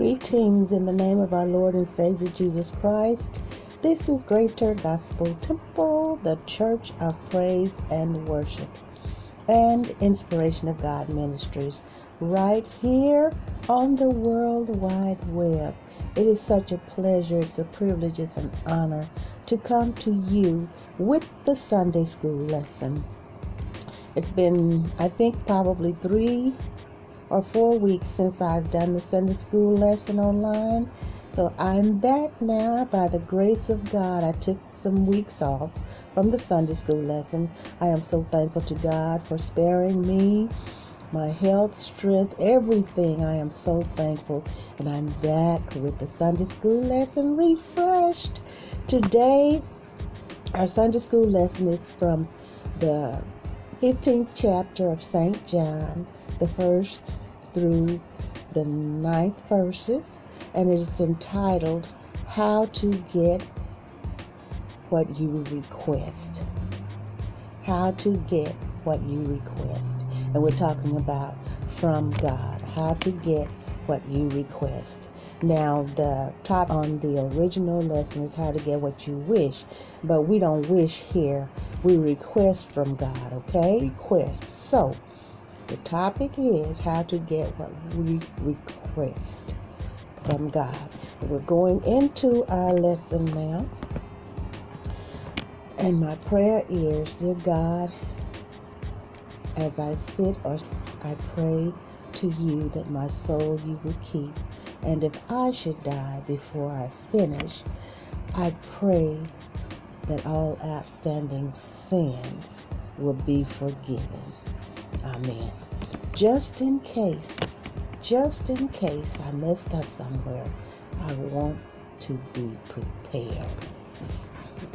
Greetings in the name of our Lord and Savior Jesus Christ. This is Greater Gospel Temple, the Church of Praise and Worship, and Inspiration of God Ministries, right here on the World Wide Web. It is such a pleasure, it's a privilege, it's an honor to come to you with the Sunday school lesson. It's been, I think, probably three or four weeks since I've done the Sunday school lesson online. So I'm back now by the grace of God. I took some weeks off from the Sunday school lesson. I am so thankful to God for sparing me, my health, strength, everything. I am so thankful. And I'm back with the Sunday school lesson refreshed. Today, our Sunday school lesson is from the 15th chapter of St. John, the first through the ninth verses, and it is entitled How to Get What You Request. How to Get What You Request. And we're talking about from God. How to get what you request. Now, the top on the original lesson is how to get what you wish, but we don't wish here. We request from God, okay? Request. So, the topic is how to get what we request from God. We're going into our lesson now. And my prayer is, dear God, as I sit or I pray to you that my soul you will keep. And if I should die before I finish, I pray that all outstanding sins will be forgiven. Amen. Just in case, just in case I messed up somewhere, I want to be prepared.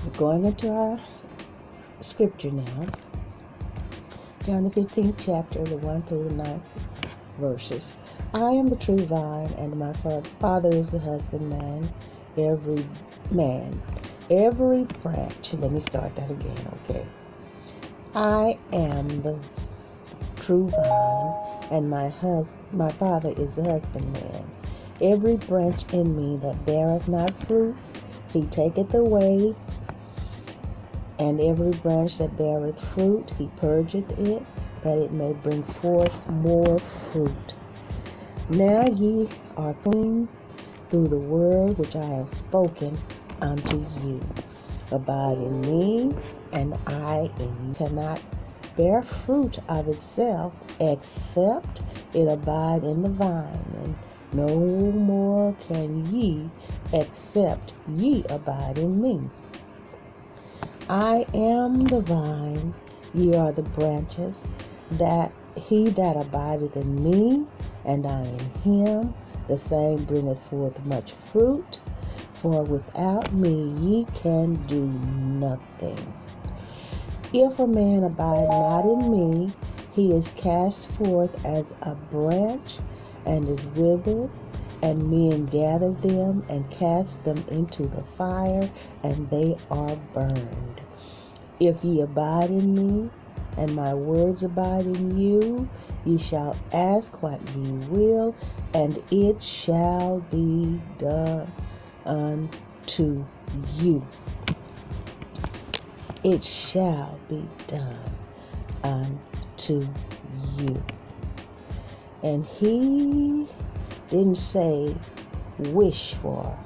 We're going into our scripture now. John the 15th chapter, the 1 through the 9th verses. I am the true vine, and my father is the husbandman. Every man, every branch. Let me start that again, okay? I am the true vine, and my hus- my Father is the husbandman. Every branch in me that beareth not fruit, he taketh away, and every branch that beareth fruit, he purgeth it, that it may bring forth more fruit. Now ye are clean through the word which I have spoken unto you. Abide in me, and I in you. Cannot bear fruit of itself, except it abide in the vine. And no more can ye, except ye abide in me. I am the vine, ye are the branches. That he that abideth in me, and I in him, the same bringeth forth much fruit. For without me ye can do nothing. If a man abide not in me, he is cast forth as a branch and is withered, and men gather them and cast them into the fire, and they are burned. If ye abide in me, and my words abide in you, ye shall ask what ye will, and it shall be done unto you it shall be done unto you. And he didn't say wish for,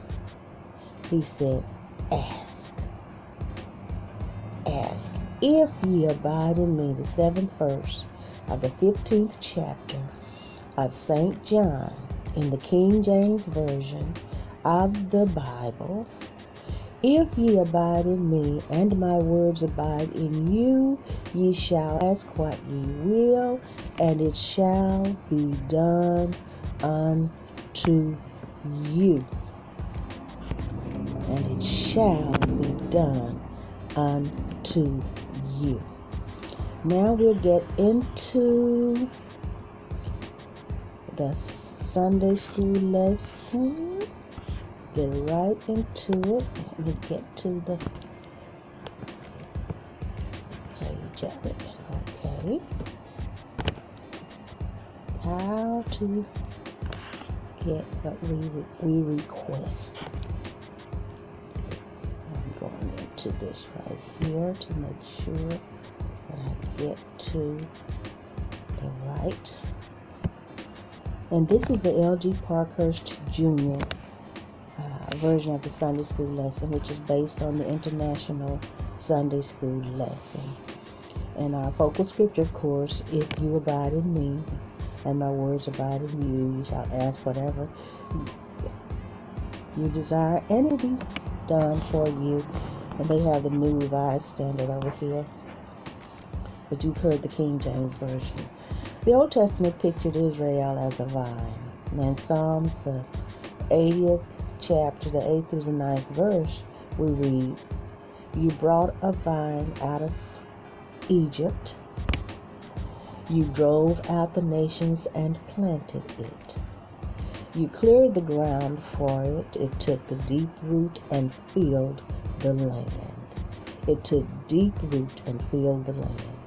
he said ask. Ask. If ye abide in me, the seventh verse of the 15th chapter of St. John in the King James Version of the Bible, if ye abide in me, and my words abide in you, ye shall ask what ye will, and it shall be done unto you. And it shall be done unto you. Now we'll get into the Sunday school lesson get right into it. Let me get to the page of it. Okay. How to get what we, we request. I'm going into this right here to make sure that I get to the right. And this is the L.G. Parkhurst Jr. Version of the Sunday School lesson, which is based on the International Sunday School lesson. And our focal scripture, of course, if you abide in me and my words abide in you, you shall ask whatever you desire, and it will be done for you. And they have the New Revised Standard over here. But you've heard the King James Version. The Old Testament pictured Israel as a vine. And in Psalms, the 80th chapter, the 8th through the 9th verse, we read, You brought a vine out of Egypt. You drove out the nations and planted it. You cleared the ground for it. It took the deep root and filled the land. It took deep root and filled the land.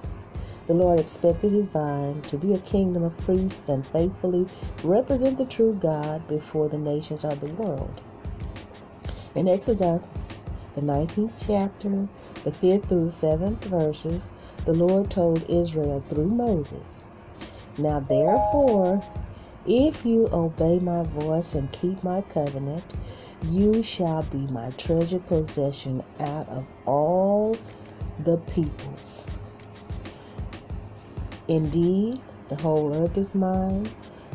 The Lord expected his vine to be a kingdom of priests and faithfully represent the true God before the nations of the world. In Exodus, the 19th chapter, the 5th through the 7th verses, the Lord told Israel through Moses, Now therefore, if you obey my voice and keep my covenant, you shall be my treasured possession out of all the peoples. Indeed, the whole earth is mine,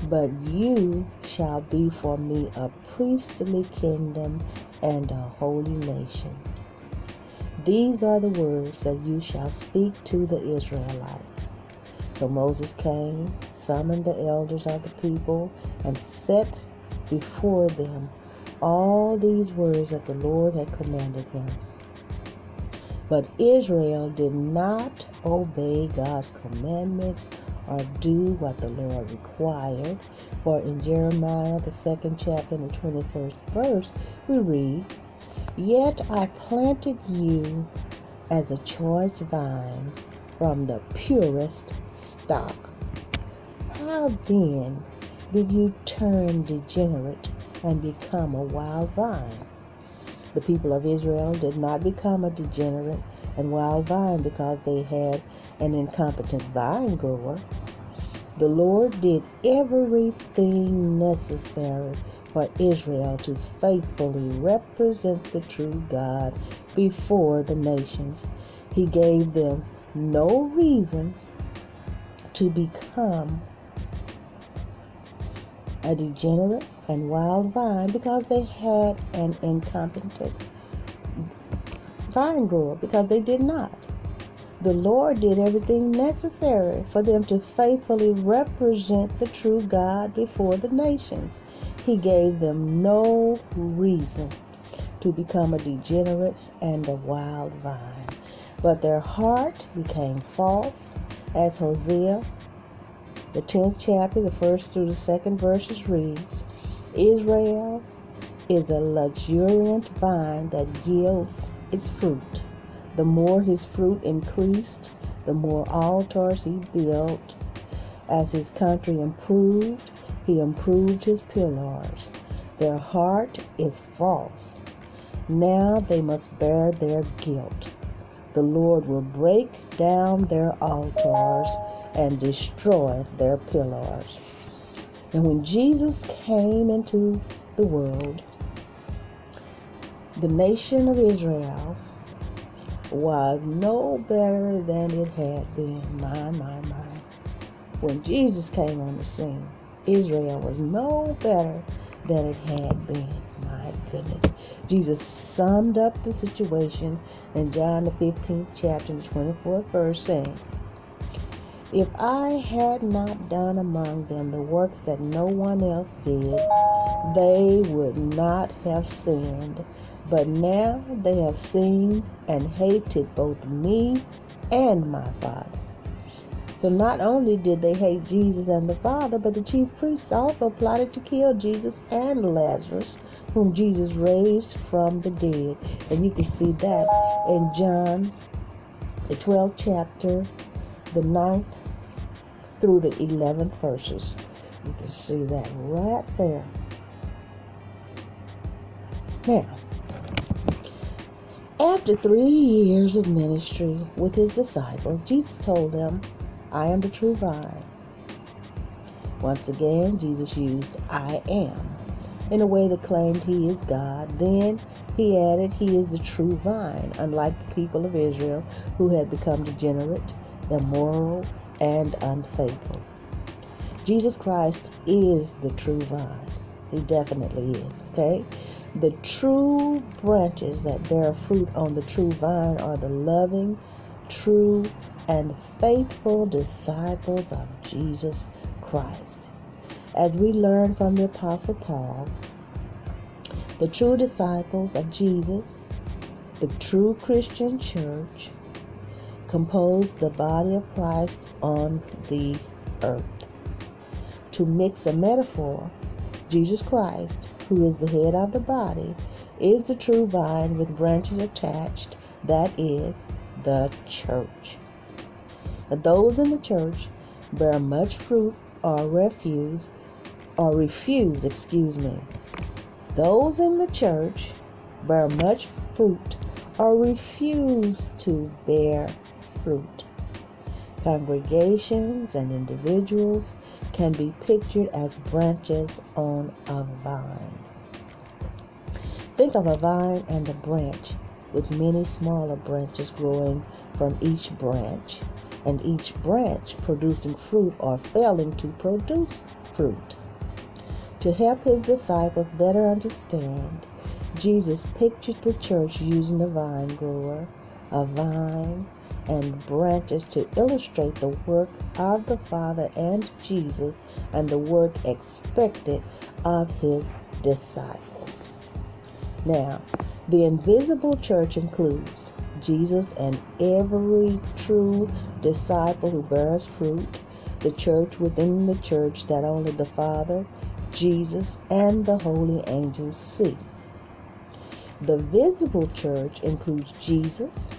but you shall be for me a priestly kingdom and a holy nation. These are the words that you shall speak to the Israelites. So Moses came, summoned the elders of the people, and set before them all these words that the Lord had commanded him. But Israel did not obey God's commandments or do what the Lord required. For in Jeremiah, the second chapter, and the 21st verse, we read, Yet I planted you as a choice vine from the purest stock. How then did you turn degenerate and become a wild vine? The people of Israel did not become a degenerate and wild vine because they had an incompetent vine grower. The Lord did everything necessary for Israel to faithfully represent the true God before the nations. He gave them no reason to become a degenerate and wild vine because they had an incompetent vine grower, because they did not. The Lord did everything necessary for them to faithfully represent the true God before the nations. He gave them no reason to become a degenerate and a wild vine. But their heart became false, as Hosea, the 10th chapter, the first through the second verses reads Israel is a luxuriant vine that yields its fruit. The more his fruit increased, the more altars he built. As his country improved, he improved his pillars. Their heart is false. Now they must bear their guilt. The Lord will break down their altars and destroy their pillars. And when Jesus came into the world, the nation of Israel was no better than it had been. My, my, my. When Jesus came on the scene, Israel was no better than it had been. My goodness. Jesus summed up the situation in John the 15th chapter, the 24th verse, saying, If I had not done among them the works that no one else did, they would not have sinned. But now they have seen and hated both me and my Father. So not only did they hate Jesus and the Father, but the chief priests also plotted to kill Jesus and Lazarus, whom Jesus raised from the dead. And you can see that in John, the 12th chapter, the 9th through the 11th verses. You can see that right there. Now, after three years of ministry with his disciples, Jesus told them, I am the true vine. Once again, Jesus used I am in a way that claimed he is God. Then he added he is the true vine, unlike the people of Israel who had become degenerate, immoral, and unfaithful. Jesus Christ is the true vine. He definitely is, okay? The true branches that bear fruit on the true vine are the loving, true, and faithful disciples of Jesus Christ. As we learn from the Apostle Paul, the true disciples of Jesus, the true Christian church, compose the body of Christ on the earth. To mix a metaphor, Jesus Christ, who is the head of the body, is the true vine with branches attached, that is, the church. Those in the church bear much fruit or refuse or refuse, excuse me. Those in the church bear much fruit or refuse to bear fruit. Congregations and individuals can be pictured as branches on a vine. Think of a vine and a branch with many smaller branches growing from each branch, and each branch producing fruit or failing to produce fruit. To help his disciples better understand, Jesus pictured the church using a vine grower, a vine, and branches to illustrate the work of the Father and Jesus and the work expected of his disciples. Now, the invisible church includes Jesus and every true disciple who bears fruit, the church within the church that only the Father, Jesus, and the holy angels see. The visible church includes Jesus,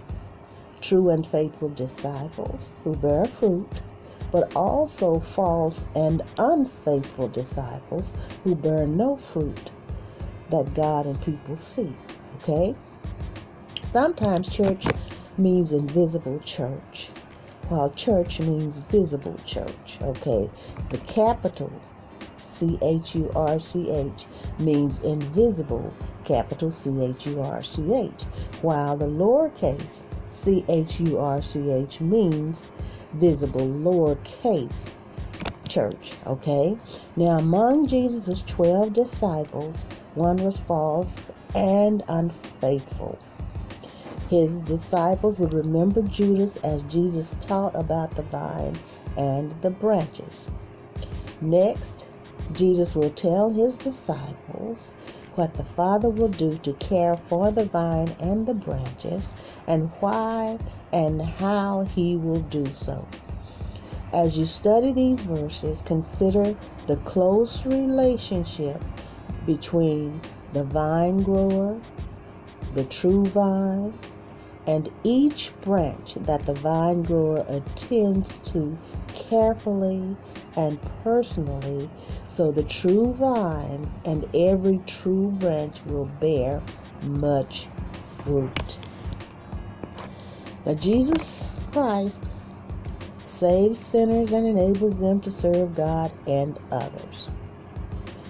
true and faithful disciples who bear fruit, but also false and unfaithful disciples who bear no fruit that God and people see. Okay? Sometimes church means invisible church, while church means visible church. Okay? The capital C H U R C H means invisible, capital C H U R C H, while the lowercase C H U R C H means visible lowercase church. Okay? Now, among Jesus' 12 disciples, one was false and unfaithful. His disciples would remember Judas as Jesus taught about the vine and the branches. Next, Jesus will tell his disciples what the Father will do to care for the vine and the branches, and why and how he will do so. As you study these verses, consider the close relationship between the vine grower, the true vine, and each branch that the vine grower attends to carefully and personally so the true vine and every true branch will bear much fruit. Jesus Christ saves sinners and enables them to serve God and others.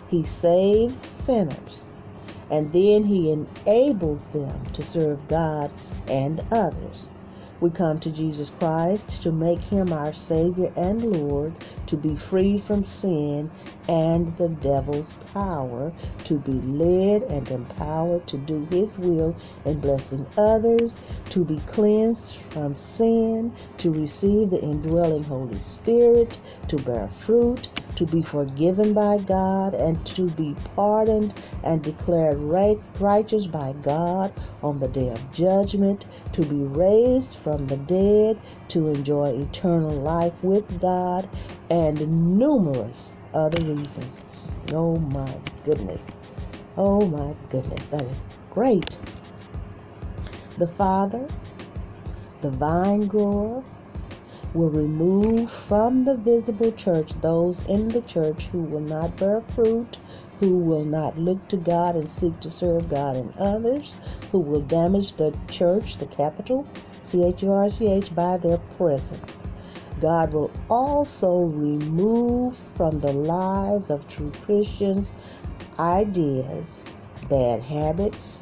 He saves sinners and then he enables them to serve God and others. We come to Jesus Christ to make him our Savior and Lord, to be free from sin and the devil's power, to be led and empowered to do his will in blessing others, to be cleansed from sin, to receive the indwelling Holy Spirit, to bear fruit, to be forgiven by God, and to be pardoned and declared right, righteous by God on the day of judgment, to be raised from the dead, to enjoy eternal life with God, and numerous other reasons. Oh my goodness. Oh my goodness. That is great. The Father, the vine grower, will remove from the visible church those in the church who will not bear fruit, who will not look to God and seek to serve God and others, who will damage the church, the capital, C H U R C H, by their presence. God will also remove from the lives of true Christians ideas, bad habits,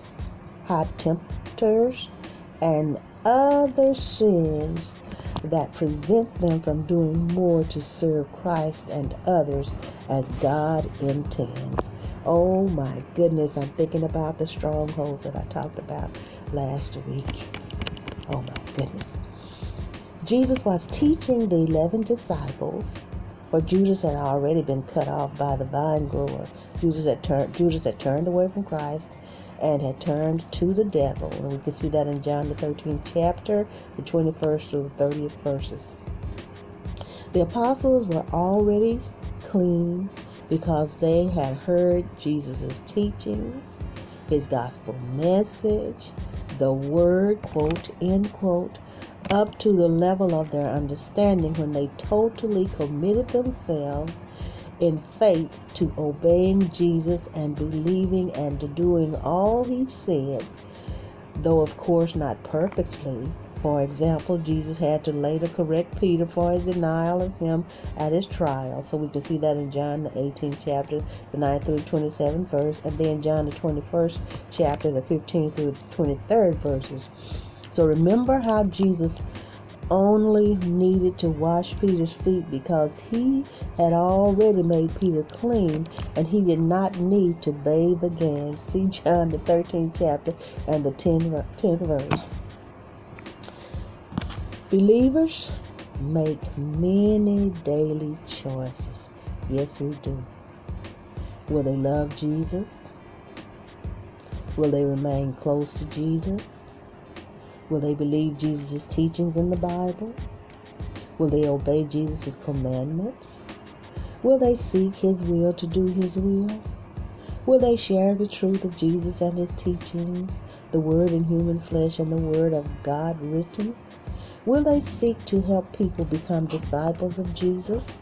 hot tempers, and other sins that prevent them from doing more to serve Christ and others as God intends. Oh my goodness, I'm thinking about the strongholds that I talked about last week. Oh my goodness. Jesus was teaching the 11 disciples, for Judas had already been cut off by the vine grower. Judas had, turned, Judas had turned away from Christ and had turned to the devil. And we can see that in John the 13th chapter, the 21st to the 30th verses. The apostles were already clean because they had heard Jesus' teachings, his gospel message, the word, quote, end quote, up to the level of their understanding when they totally committed themselves in faith to obeying Jesus and believing and doing all he said, though of course not perfectly. For example, Jesus had to later correct Peter for his denial of him at his trial. So we can see that in John the 18th chapter, the 9th through 27th verse, and then John the 21st chapter, the 15th through 23rd verses. So remember how Jesus only needed to wash Peter's feet because he had already made Peter clean and he did not need to bathe again. See John the 13th chapter and the 10th, 10th verse. Believers make many daily choices. Yes, we do. Will they love Jesus? Will they remain close to Jesus? Will they believe Jesus' teachings in the Bible? Will they obey Jesus' commandments? Will they seek His will to do His will? Will they share the truth of Jesus and His teachings, the Word in human flesh and the Word of God written? Will they seek to help people become disciples of Jesus?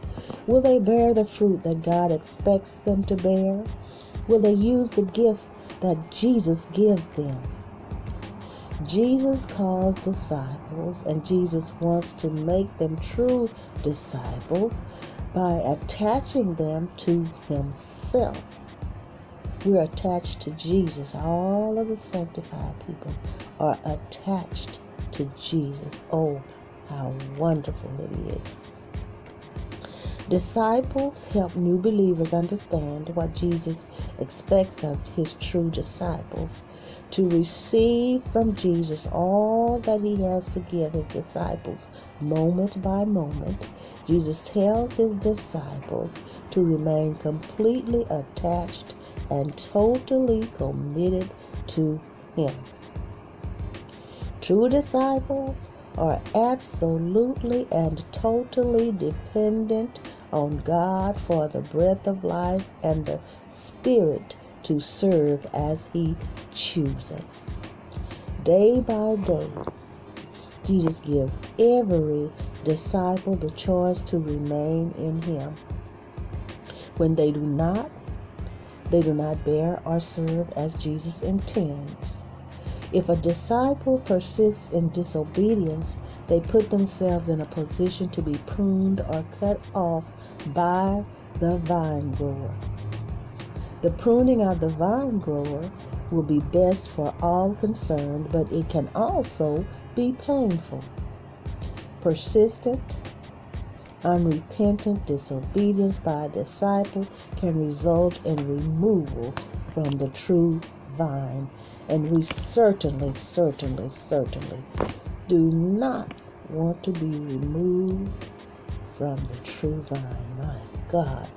Will they bear the fruit that God expects them to bear? Will they use the gifts that Jesus gives them? Jesus calls disciples, and Jesus wants to make them true disciples by attaching them to Himself. We're attached to Jesus. All of the sanctified people are attached to Jesus. Oh, how wonderful it is. Disciples help new believers understand what Jesus expects of his true disciples to receive from Jesus all that he has to give his disciples moment by moment. Jesus tells his disciples to remain completely attached and totally committed to him. True disciples are absolutely and totally dependent on God for the breath of life and the spirit to serve as he chooses. Day by day, Jesus gives every disciple the choice to remain in him. When they do not, they do not bear or serve as Jesus intends. If a disciple persists in disobedience, they put themselves in a position to be pruned or cut off by the vine grower. The pruning of the vine grower will be best for all concerned, but it can also be painful. Persistent, unrepentant disobedience by a disciple can result in removal from the true vine. And we certainly, certainly, certainly do not want to be removed from the true vine. My God.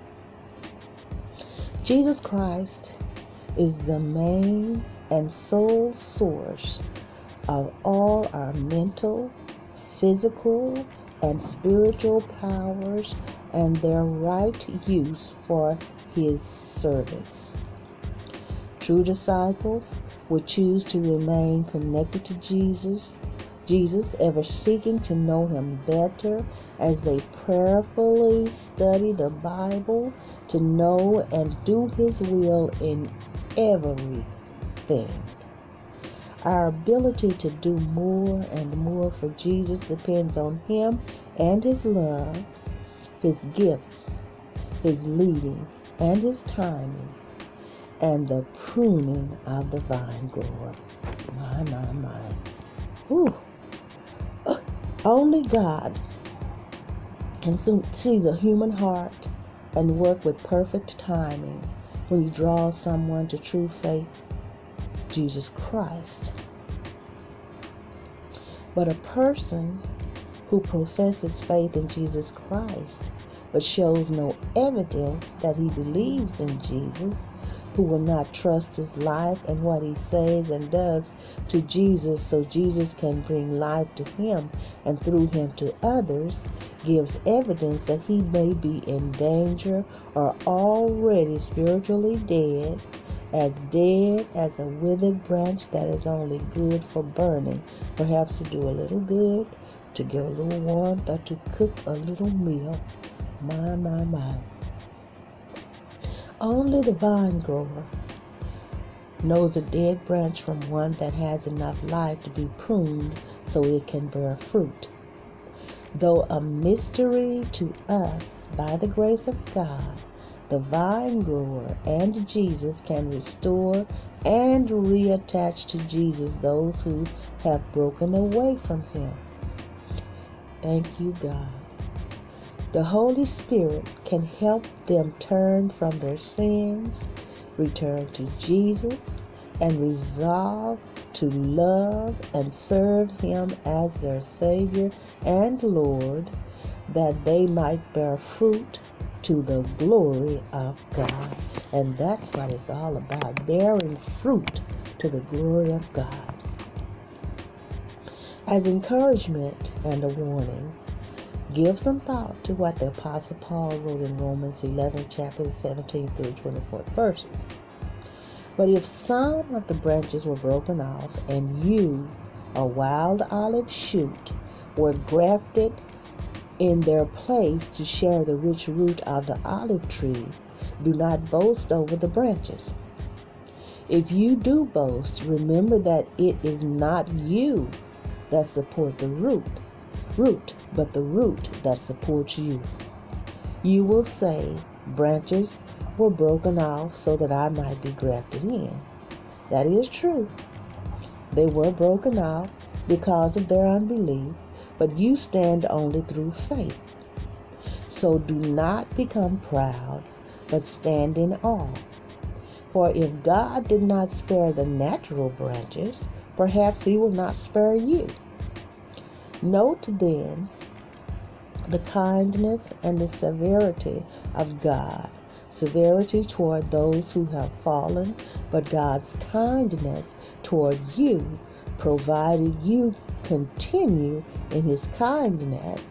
Jesus Christ is the main and sole source of all our mental, physical, and spiritual powers and their right use for His service. True disciples will choose to remain connected to Jesus Jesus, ever seeking to know him better as they prayerfully study the Bible to know and do his will in everything. Our ability to do more and more for Jesus depends on him and his love, his gifts, his leading, and his timing, and the pruning of the vine grower. My, my, my. Whew. Uh, only God can see the human heart and work with perfect timing when you draw someone to true faith, Jesus Christ. But a person who professes faith in Jesus Christ but shows no evidence that he believes in Jesus who will not trust his life and what he says and does to Jesus so Jesus can bring life to him and through him to others gives evidence that he may be in danger or already spiritually dead, as dead as a withered branch that is only good for burning, perhaps to do a little good, to give a little warmth, or to cook a little meal. My, my, my. Only the vine grower knows a dead branch from one that has enough life to be pruned so it can bear fruit. Though a mystery to us by the grace of God, the vine grower and Jesus can restore and reattach to Jesus those who have broken away from him. Thank you, God. The Holy Spirit can help them turn from their sins, return to Jesus, and resolve to love and serve Him as their Savior and Lord, that they might bear fruit to the glory of God. And that's what it's all about bearing fruit to the glory of God. As encouragement and a warning, Give some thought to what the Apostle Paul wrote in Romans 11, chapter 17 through 24 verses. But if some of the branches were broken off, and you, a wild olive shoot, were grafted in their place to share the rich root of the olive tree, do not boast over the branches. If you do boast, remember that it is not you that support the root root, but the root that supports you. You will say, Branches were broken off so that I might be grafted in. That is true. They were broken off because of their unbelief, but you stand only through faith. So do not become proud, but stand in awe. For if God did not spare the natural branches, perhaps He will not spare you. Note then the kindness and the severity of God. Severity toward those who have fallen, but God's kindness toward you, provided you continue in his kindness.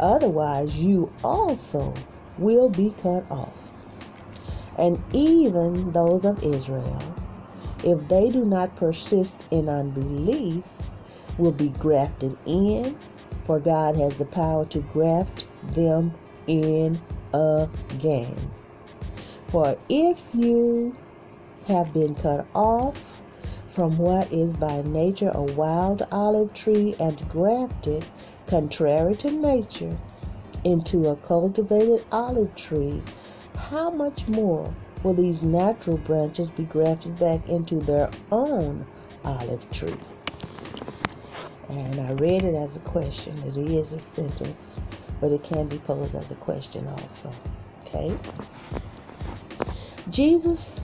Otherwise, you also will be cut off. And even those of Israel, if they do not persist in unbelief, will be grafted in, for God has the power to graft them in again. For if you have been cut off from what is by nature a wild olive tree and grafted, contrary to nature, into a cultivated olive tree, how much more will these natural branches be grafted back into their own olive tree? And I read it as a question. It is a sentence, but it can be posed as a question also. Okay? Jesus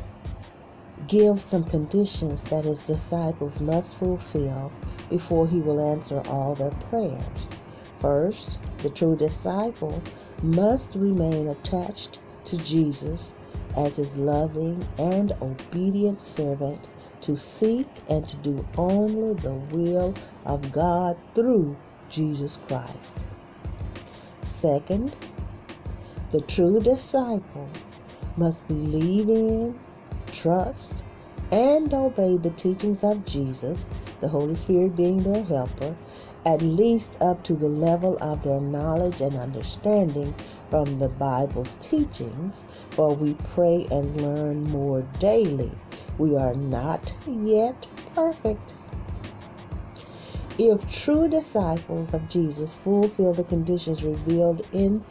gives some conditions that his disciples must fulfill before he will answer all their prayers. First, the true disciple must remain attached to Jesus as his loving and obedient servant to seek and to do only the will of God through Jesus Christ. Second, the true disciple must believe in, trust, and obey the teachings of Jesus the Holy Spirit being their helper, at least up to the level of their knowledge and understanding from the Bible's teachings, for we pray and learn more daily. We are not yet perfect. If true disciples of Jesus fulfill the conditions revealed in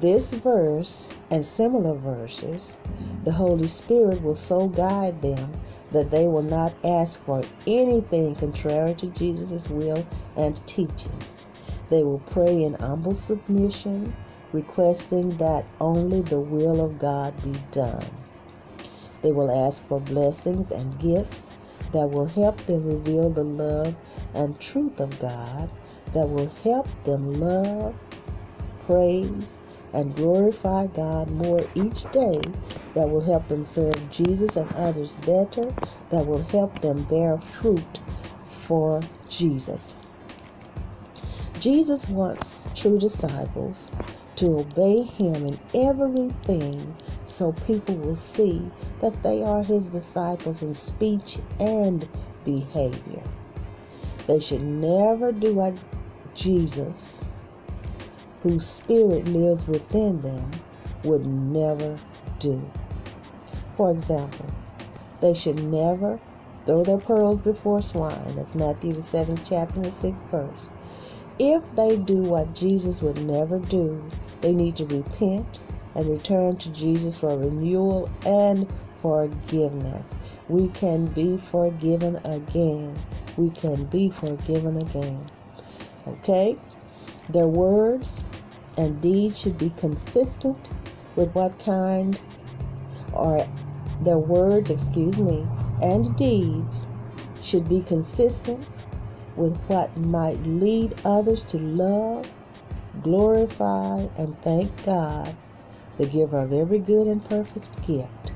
this verse and similar verses, the Holy Spirit will so guide them that they will not ask for anything contrary to Jesus' will and teachings. They will pray in humble submission, requesting that only the will of God be done. They will ask for blessings and gifts that will help them reveal the love and truth of God, that will help them love, praise, and glorify God more each day, that will help them serve Jesus and others better, that will help them bear fruit for Jesus. Jesus wants true disciples to obey him in everything so people will see that they are his disciples in speech and behavior. They should never do what Jesus, whose spirit lives within them, would never do. For example, they should never throw their pearls before swine. That's Matthew the seventh chapter, the sixth verse. If they do what Jesus would never do, they need to repent and return to Jesus for renewal and forgiveness. We can be forgiven again. We can be forgiven again. Okay? Their words and deeds should be consistent with what kind or their words, excuse me, and deeds should be consistent with what might lead others to love, glorify, and thank God, the giver of every good and perfect gift.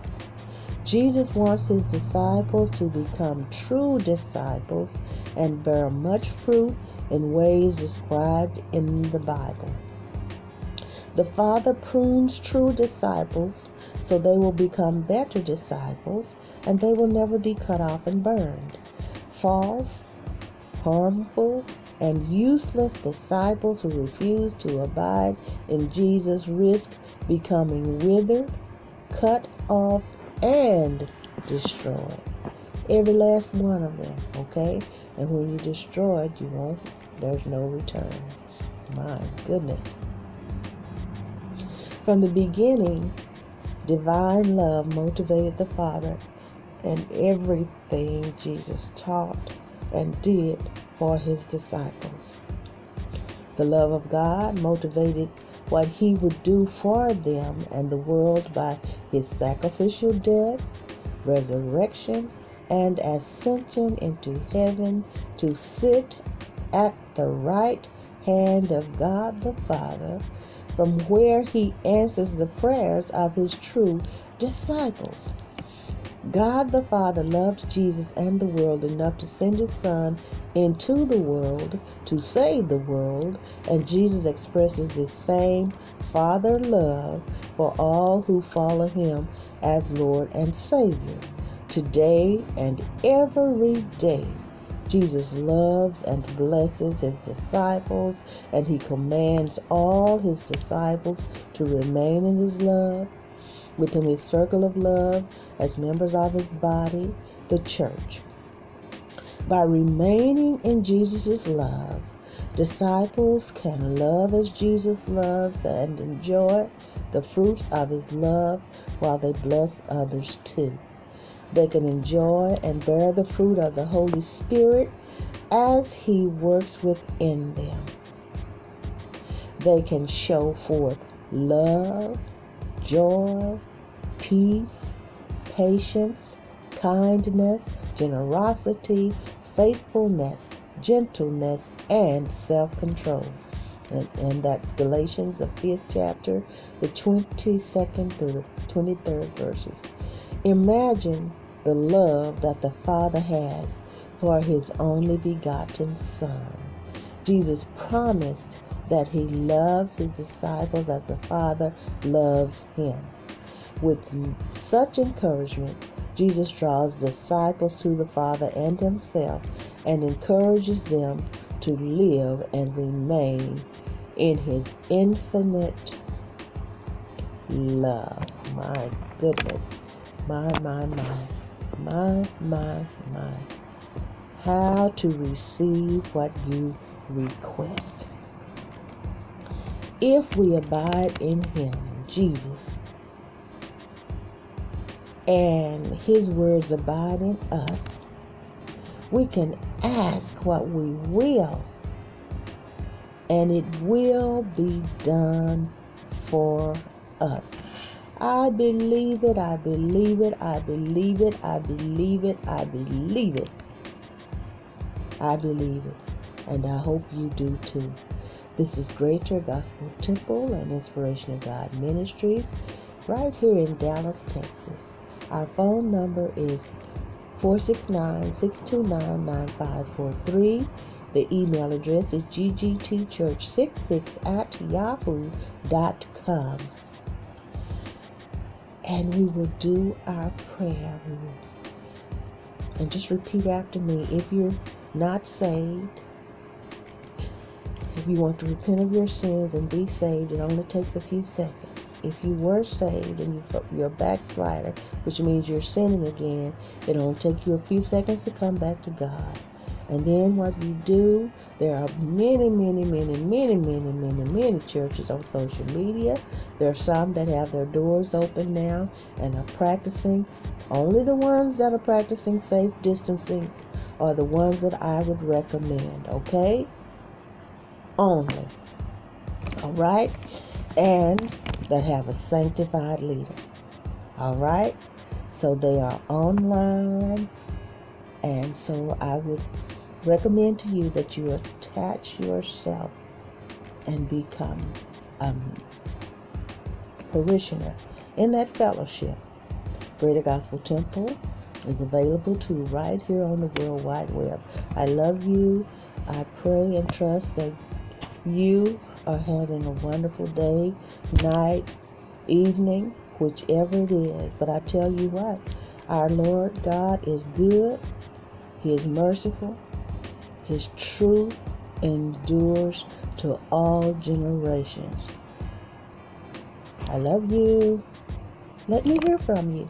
Jesus wants his disciples to become true disciples and bear much fruit in ways described in the Bible. The Father prunes true disciples so they will become better disciples and they will never be cut off and burned. False, harmful, and useless disciples who refuse to abide in Jesus risk becoming withered, cut off, and destroyed. Every last one of them, okay? And when you destroy it, you won't, there's no return. My goodness. From the beginning, divine love motivated the Father and everything Jesus taught and did for his disciples. The love of God motivated what he would do for them and the world by his sacrificial death, resurrection, and ascension into heaven to sit at the right hand of God the Father, from where he answers the prayers of his true disciples. God the Father loved Jesus and the world enough to send his Son into the world to save the world, and Jesus expresses the same Father love for all who follow him as Lord and Savior. Today and every day, Jesus loves and blesses his disciples, and he commands all his disciples to remain in his love within his circle of love as members of his body, the church. By remaining in Jesus' love, disciples can love as Jesus loves and enjoy the fruits of his love while they bless others too. They can enjoy and bear the fruit of the Holy Spirit as he works within them. They can show forth love, joy, peace, patience, kindness, generosity, faithfulness, gentleness, and self control. And, and, that's Galatians, the fifth chapter, the 22nd through the 23rd verses. Imagine the love that the Father has for his only begotten Son. Jesus promised that he loves his disciples as the Father loves him. With such encouragement, Jesus draws disciples to the Father and himself and encourages them to live and remain in his infinite love. My goodness. My, my, my. My, my, my. How to receive what you request. If we abide in him, Jesus, and his words abide in us, we can ask what we will, and it will be done for us. I believe it, I believe it, I believe it, I believe it, I believe it. I believe it, and I hope you do too. This is Greater Gospel Temple and Inspiration of God Ministries right here in Dallas, Texas. Our phone number is 469-629-9543. The email address is ggtchurch66 at yahoo.com. And we will do our prayer. And just repeat after me. If you're not saved, if you want to repent of your sins and be saved, it only takes a few seconds. If you were saved and you're a backslider, which means you're sinning again, it only takes you a few seconds to come back to God. And then what you do, there are many, many, many, many, many, many, many churches on social media. There are some that have their doors open now and are practicing. Only the ones that are practicing safe distancing are the ones that I would recommend, okay? Only. All right? And that have a sanctified leader. All right? So they are online. And so I would recommend to you that you attach yourself and become um, a parishioner in that fellowship. Greater Gospel Temple is available to you right here on the World Wide Web. I love you. I pray and trust that you are having a wonderful day, night, evening, whichever it is. But I tell you what, our Lord God is good, He is merciful, His truth endures to all generations. I love you. Let me hear from you.